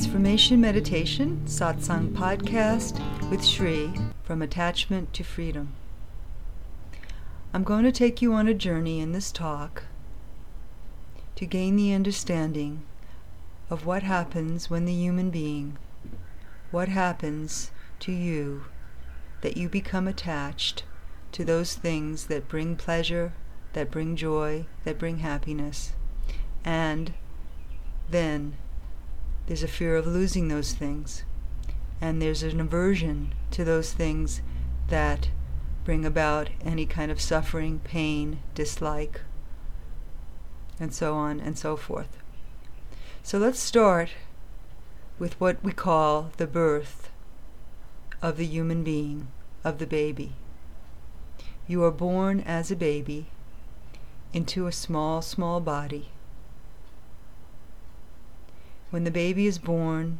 Transformation Meditation Satsang Podcast with Shree From Attachment to Freedom. I'm going to take you on a journey in this talk to gain the understanding of what happens when the human being, what happens to you that you become attached to those things that bring pleasure, that bring joy, that bring happiness, and then there's a fear of losing those things. And there's an aversion to those things that bring about any kind of suffering, pain, dislike, and so on and so forth. So let's start with what we call the birth of the human being, of the baby. You are born as a baby into a small, small body when the baby is born,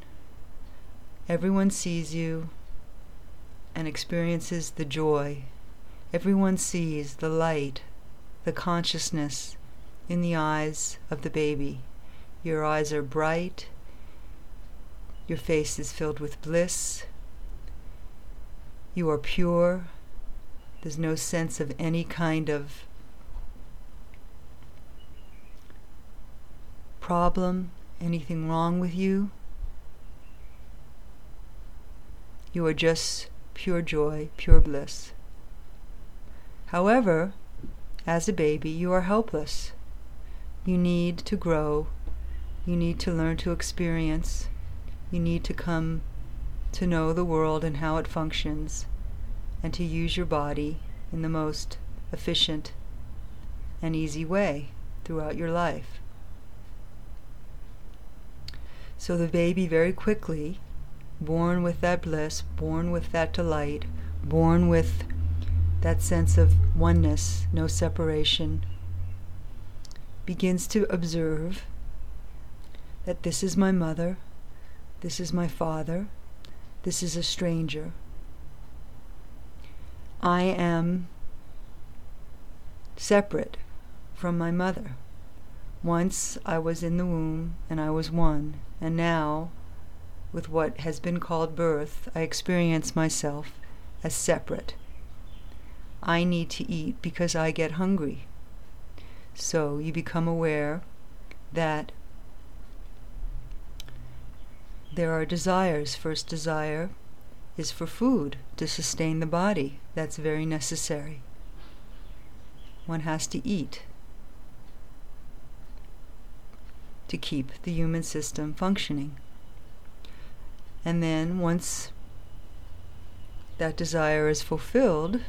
everyone sees you and experiences the joy. Everyone sees the light, the consciousness in the eyes of the baby. Your eyes are bright. Your face is filled with bliss. You are pure. There's no sense of any kind of problem anything wrong with you. You are just pure joy, pure bliss. However, as a baby, you are helpless. You need to grow. You need to learn to experience. You need to come to know the world and how it functions, and to use your body in the most efficient and easy way throughout your life. So the baby very quickly, born with that bliss, born with that delight, born with that sense of oneness, no separation, begins to observe that this is my mother, this is my father, this is a stranger. I am separate from my mother. Once I was in the womb and I was one, and now, with what has been called birth, I experience myself as separate. I need to eat because I get hungry. So you become aware that there are desires. First desire is for food to sustain the body. That's very necessary. One has to eat. To keep the human system functioning. And then once that desire is fulfilled,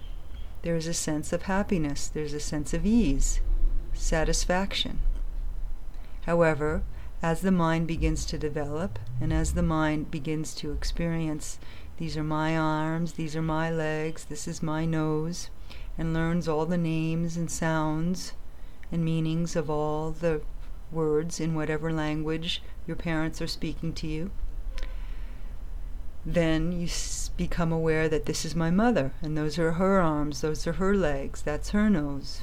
there is a sense of happiness, there's a sense of ease, satisfaction. However, as the mind begins to develop and as the mind begins to experience these are my arms, these are my legs, this is my nose, and learns all the names and sounds and meanings of all the words in whatever language your parents are speaking to you. Then you become aware that this is my mother, and those are her arms, those are her legs, that's her nose.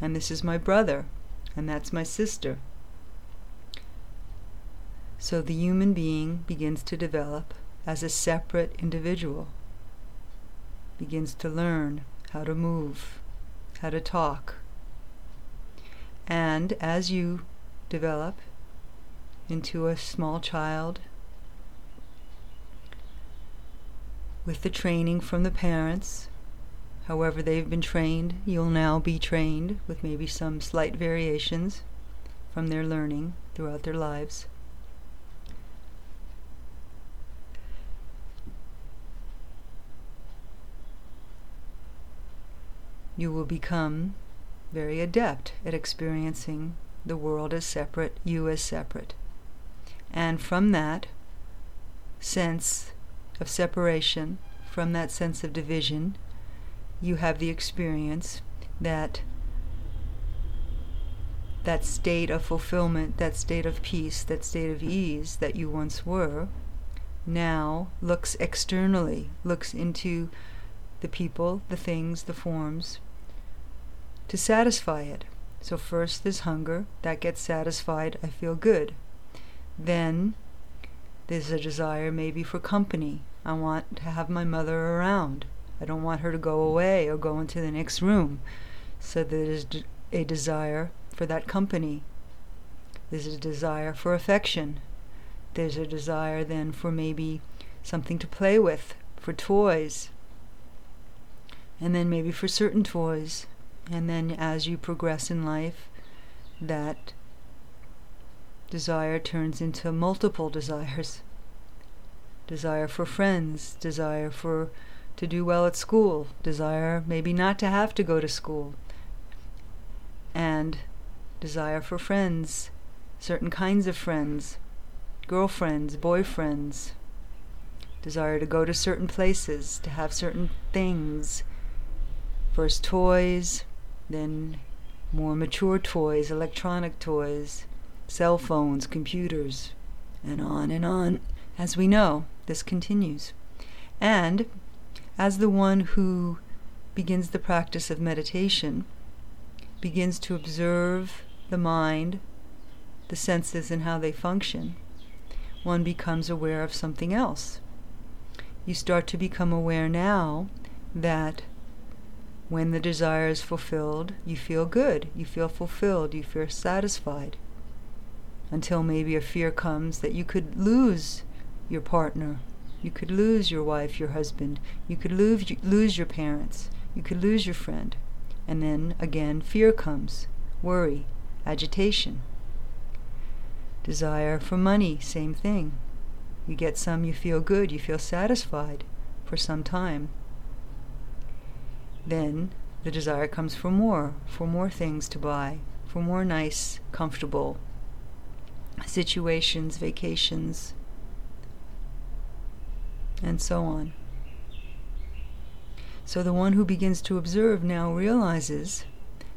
And this is my brother, and that's my sister. So the human being begins to develop as a separate individual, begins to learn how to move, how to talk. And as you develop into a small child with the training from the parents. However, they've been trained, you'll now be trained with maybe some slight variations from their learning throughout their lives. You will become very adept at experiencing the world is separate, you as separate. And from that sense of separation, from that sense of division, you have the experience that that state of fulfillment, that state of peace, that state of ease that you once were, now looks externally, looks into the people, the things, the forms, to satisfy it. So first there's hunger, that gets satisfied, I feel good. Then There's a desire maybe for company. I want to have my mother around. I don't want her to go away or go into the next room. So there's a desire for that company. There's a desire for affection. There's a desire then for maybe something to play with, for toys. And then maybe for certain toys. And then as you progress in life, that desire turns into multiple desires. Desire for friends, desire for to do well at school, desire maybe not to have to go to school, and desire for friends, certain kinds of friends, girlfriends, boyfriends, desire to go to certain places, to have certain things. First toys, then more mature toys, electronic toys, cell phones, computers, and on and on. As we know, this continues. And as the one who begins the practice of meditation, begins to observe the mind, the senses, and how they function, one becomes aware of something else. You start to become aware now that when the desire is fulfilled, you feel good, you feel fulfilled, you feel satisfied. Until maybe a fear comes that you could lose your partner, you could lose your wife, your husband, you could lose, lose your parents, you could lose your friend. And then again, fear comes, worry, agitation. Desire for money, same thing. You get some, you feel good, you feel satisfied for some time. Then the desire comes for more, for more things to buy, for more nice, comfortable situations, vacations, and so on. So the one who begins to observe now realizes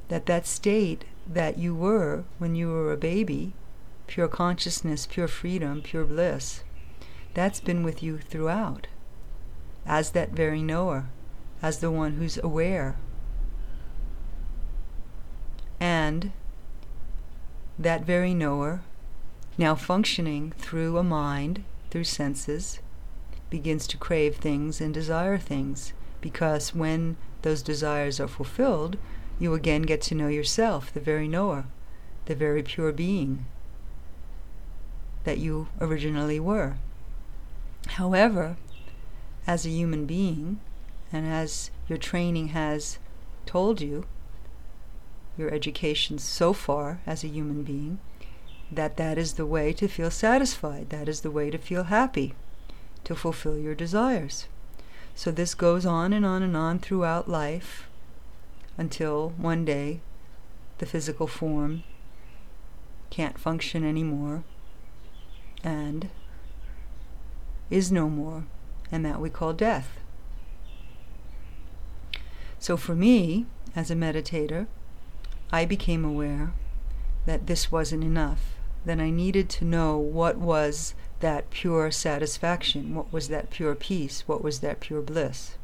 that that state that you were when you were a baby, pure consciousness, pure freedom, pure bliss, that's been with you throughout, as that very knower, as the one who's aware. And that very knower, now functioning through a mind, through senses, begins to crave things and desire things because when those desires are fulfilled, you again get to know yourself, the very knower, the very pure being that you originally were. However, as a human being, and as your training has told you, your education so far as a human being, that that is the way to feel satisfied, that is the way to feel happy to fulfill your desires. So this goes on and on and on throughout life until one day the physical form can't function anymore and is no more, and that we call death. So for me, as a meditator, I became aware that this wasn't enough, that I needed to know what was that pure satisfaction? What was that pure peace? What was that pure bliss?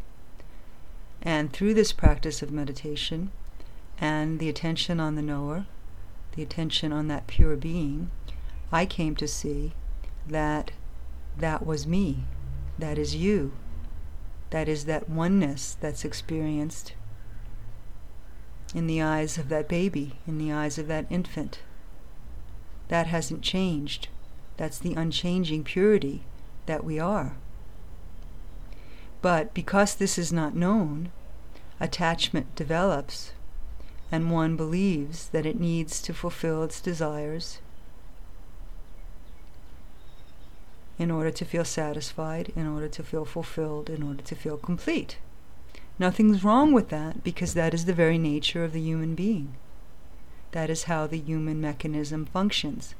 And through this practice of meditation and the attention on the knower, the attention on that pure being, I came to see that that was me, that is you, that is that oneness that's experienced in the eyes of that baby, in the eyes of that infant. That hasn't changed. That's the unchanging purity that we are. But because this is not known, attachment develops, and one believes that it needs to fulfill its desires in order to feel satisfied, in order to feel fulfilled, in order to feel complete. Nothing's wrong with that because that is the very nature of the human being. That is how the human mechanism functions.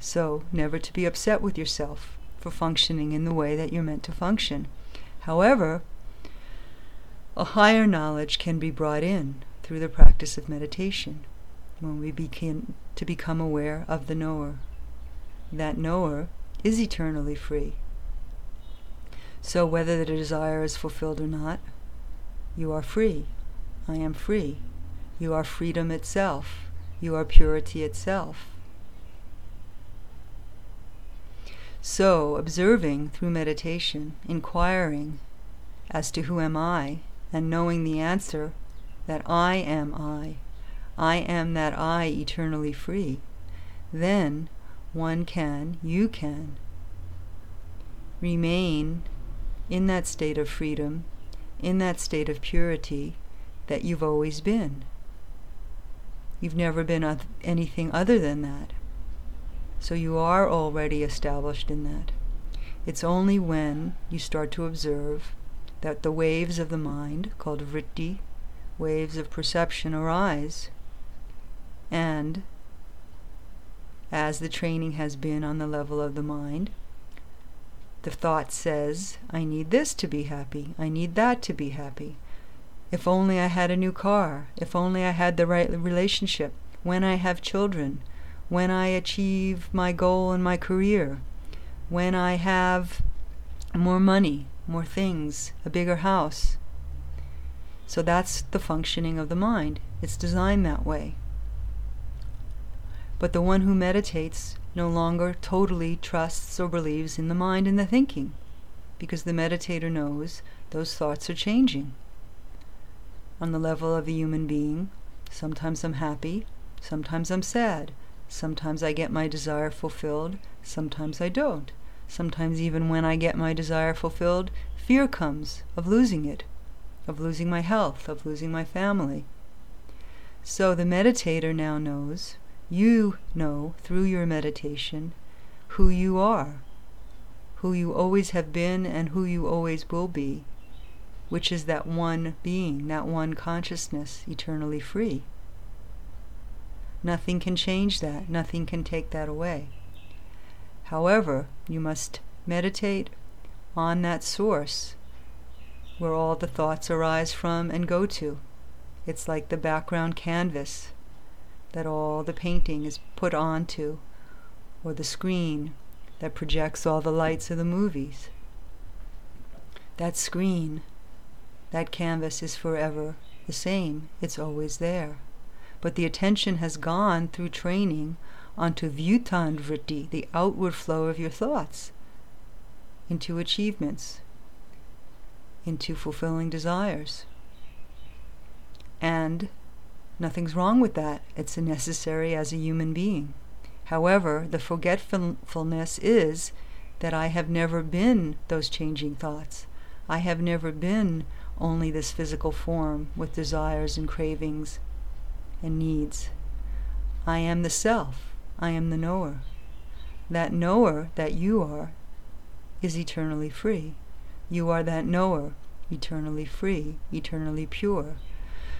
So, never to be upset with yourself for functioning in the way that you're meant to function. However, a higher knowledge can be brought in through the practice of meditation when we begin to become aware of the knower. That knower is eternally free. So, whether the desire is fulfilled or not, you are free. I am free. You are freedom itself. You are purity itself. So, observing through meditation, inquiring as to who am I, and knowing the answer that I am I, I am that I eternally free, then one can, you can, remain in that state of freedom, in that state of purity that you've always been. You've never been anything other than that. So you are already established in that. It's only when you start to observe that the waves of the mind, called vritti, waves of perception, arise. And as the training has been on the level of the mind, the thought says, I need this to be happy. I need that to be happy. If only I had a new car. If only I had the right relationship. When I have children. When I achieve my goal in my career. When I have more money, more things, a bigger house. So that's the functioning of the mind. It's designed that way. But the one who meditates no longer totally trusts or believes in the mind and the thinking, because the meditator knows those thoughts are changing. On the level of the human being, sometimes I'm happy, sometimes I'm sad, sometimes I get my desire fulfilled, sometimes I don't. Sometimes, even when I get my desire fulfilled, fear comes of losing it, of losing my health, of losing my family. So the meditator now knows you know through your meditation who you are, who you always have been and who you always will be, which is that one being, that one consciousness, eternally free. Nothing can change that, nothing can take that away. However, you must meditate on that source where all the thoughts arise from and go to. It's like the background canvas that all the painting is put onto, or the screen that projects all the lights of the movies. That screen, that canvas is forever the same, it's always there. But the attention has gone through training onto vritti, the outward flow of your thoughts, into achievements, into fulfilling desires. And Nothing's wrong with that. It's necessary as a human being. However, the forgetfulness is that I have never been those changing thoughts. I have never been only this physical form with desires and cravings and needs. I am the self. I am the knower. That knower that you are is eternally free. You are that knower, eternally free, eternally pure.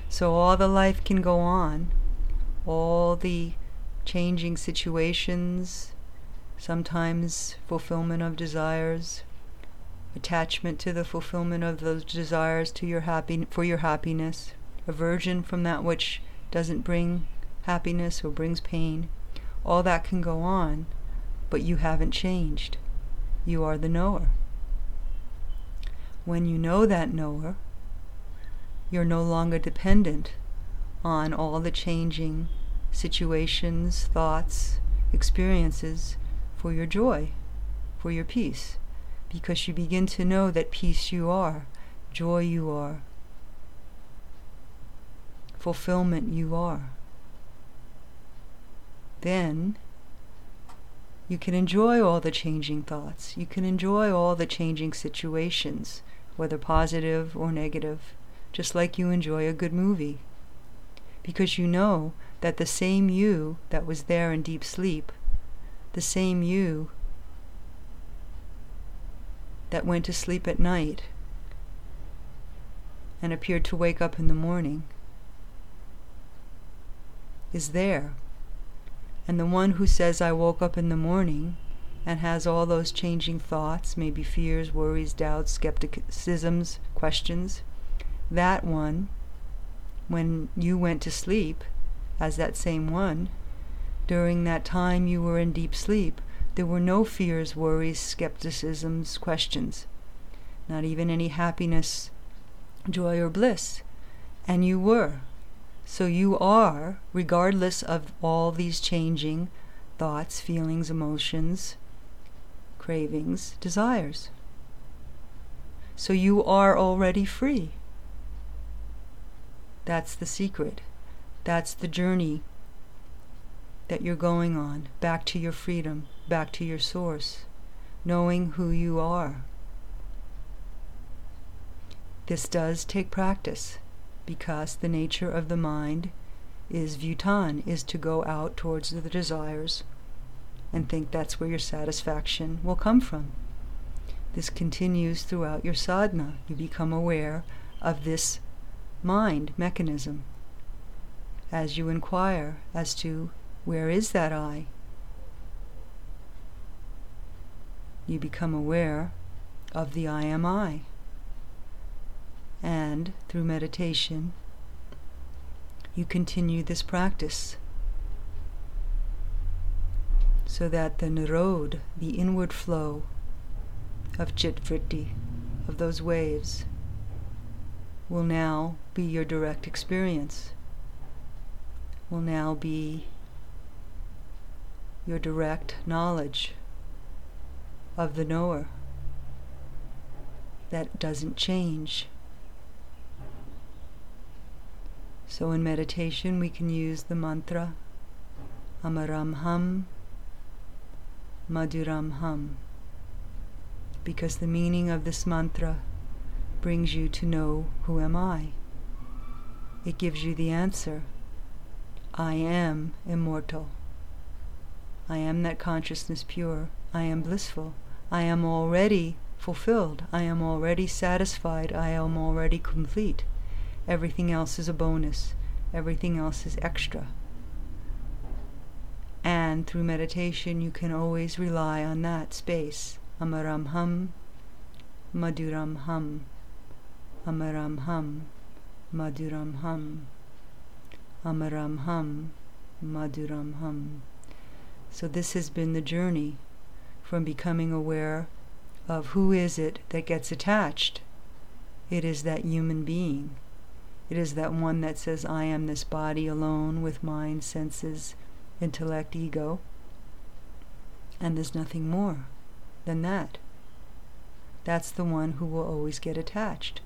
So all the life can go on, all the changing situations, sometimes fulfillment of desires, attachment to the fulfillment of those desires to your happy for your happiness, aversion from that which doesn't bring happiness or brings pain. All that can go on, but you haven't changed. You are the knower. When you know that knower, you're no longer dependent on all the changing situations, thoughts, experiences for your joy, for your peace, because you begin to know that peace you are, joy you are, fulfillment you are. Then you can enjoy all the changing thoughts. You can enjoy all the changing situations, whether positive or negative just like you enjoy a good movie. Because you know that the same you that was there in deep sleep, the same you that went to sleep at night and appeared to wake up in the morning, is there. And the one who says, I woke up in the morning, and has all those changing thoughts, maybe fears, worries, doubts, skepticisms, questions, that one, when you went to sleep, as that same one, during that time you were in deep sleep, there were no fears, worries, skepticisms, questions, not even any happiness, joy, or bliss. And you were. So you are, regardless of all these changing thoughts, feelings, emotions, cravings, desires. So you are already free. That's the secret. That's the journey that you're going on, back to your freedom, back to your source, knowing who you are. This does take practice because the nature of the mind is vutan, is to go out towards the desires and think that's where your satisfaction will come from. This continues throughout your sadhana. You become aware of this mind mechanism as you inquire as to where is that I. You become aware of the I am I. And through meditation, you continue this practice so that the nirod, the inward flow of chit vritti, of those waves, will now be your direct experience, will now be your direct knowledge of the knower that doesn't change. So in meditation, we can use the mantra Amaram Ham Madhuram Ham because the meaning of this mantra brings you to know who am I. It gives you the answer I am immortal. I am that consciousness pure. I am blissful. I am already fulfilled. I am already satisfied. I am already complete. Everything else is a bonus. Everything else is extra. And through meditation, you can always rely on that space. Amaram Ham, Madhuram Ham, Amaram Ham, Madhuram Ham, Amaram Ham, Ham. So this has been the journey from becoming aware of who is it that gets attached. It is that human being. It is that one that says, I am this body alone with mind, senses, intellect, ego, and there's nothing more than that. That's the one who will always get attached.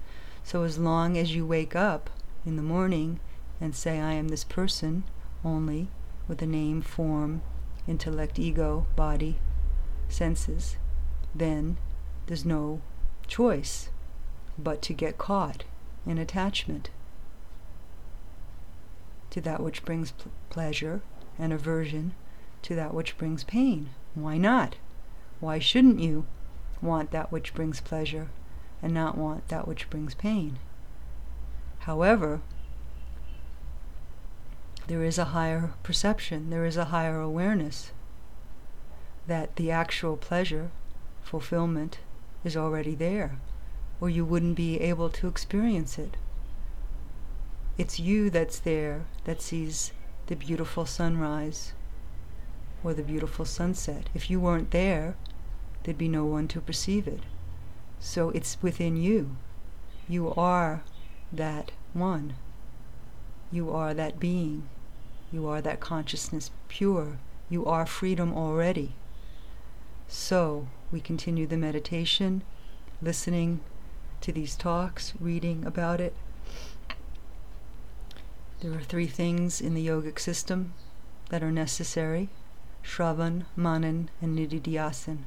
So as long as you wake up in the morning and say, I am this person only with a name, form, intellect, ego, body, senses, then there's no choice but to get caught in attachment to that which brings pl- pleasure and aversion to that which brings pain. Why not? Why shouldn't you want that which brings pleasure and not want that which brings pain? However, there is a higher perception, there is a higher awareness that the actual pleasure, fulfillment, is already there, or you wouldn't be able to experience it. It's you that's there that sees the beautiful sunrise or the beautiful sunset. If you weren't there, there'd be no one to perceive it. So it's within you. You are that one. You are that being. You are that consciousness pure. You are freedom already. So we continue the meditation, listening to these talks, reading about it, there are three things in the yogic system that are necessary Shravan, Manan, and Nididhyasan.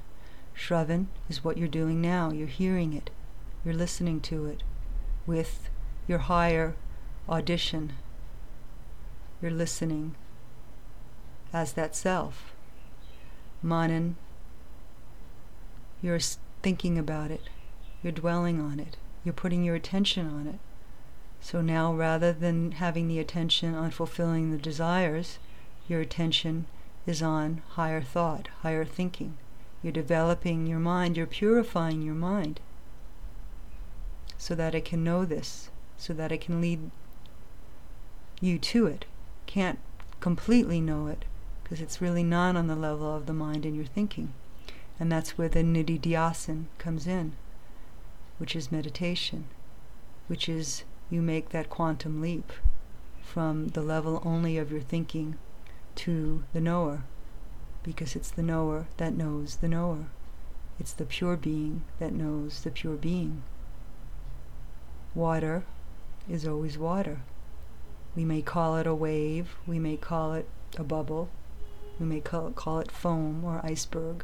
Shravan is what you're doing now. You're hearing it. You're listening to it with your higher audition. You're listening as that self. Manan, you're thinking about it. You're dwelling on it. You're putting your attention on it. So now, rather than having the attention on fulfilling the desires, your attention is on higher thought, higher thinking. You're developing your mind, you're purifying your mind so that it can know this, so that it can lead you to it. Can't completely know it because it's really not on the level of the mind and your thinking. And that's where the nididhyasan comes in, which is meditation, which is you make that quantum leap from the level only of your thinking to the knower, because it's the knower that knows the knower. It's the pure being that knows the pure being. Water is always water. We may call it a wave, we may call it a bubble, we may call it, call it foam or iceberg.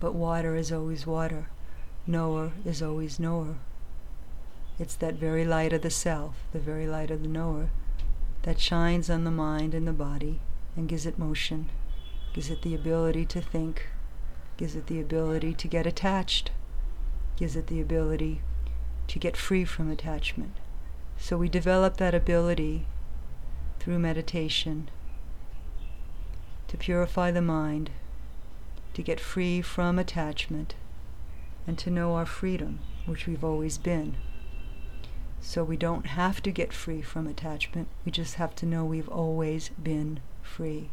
But water is always water. Knower is always knower. It's that very light of the self, the very light of the knower, that shines on the mind and the body and gives it motion, gives it the ability to think, gives it the ability to get attached, gives it the ability to get free from attachment. So we develop that ability through meditation to purify the mind, to get free from attachment, and to know our freedom, which we've always been. So we don't have to get free from attachment, we just have to know we've always been free,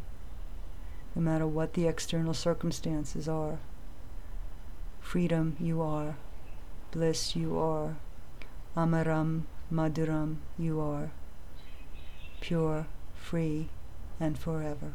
no matter what the external circumstances are. Freedom you are, bliss you are, amaram Madhuram, you are pure, free, and forever.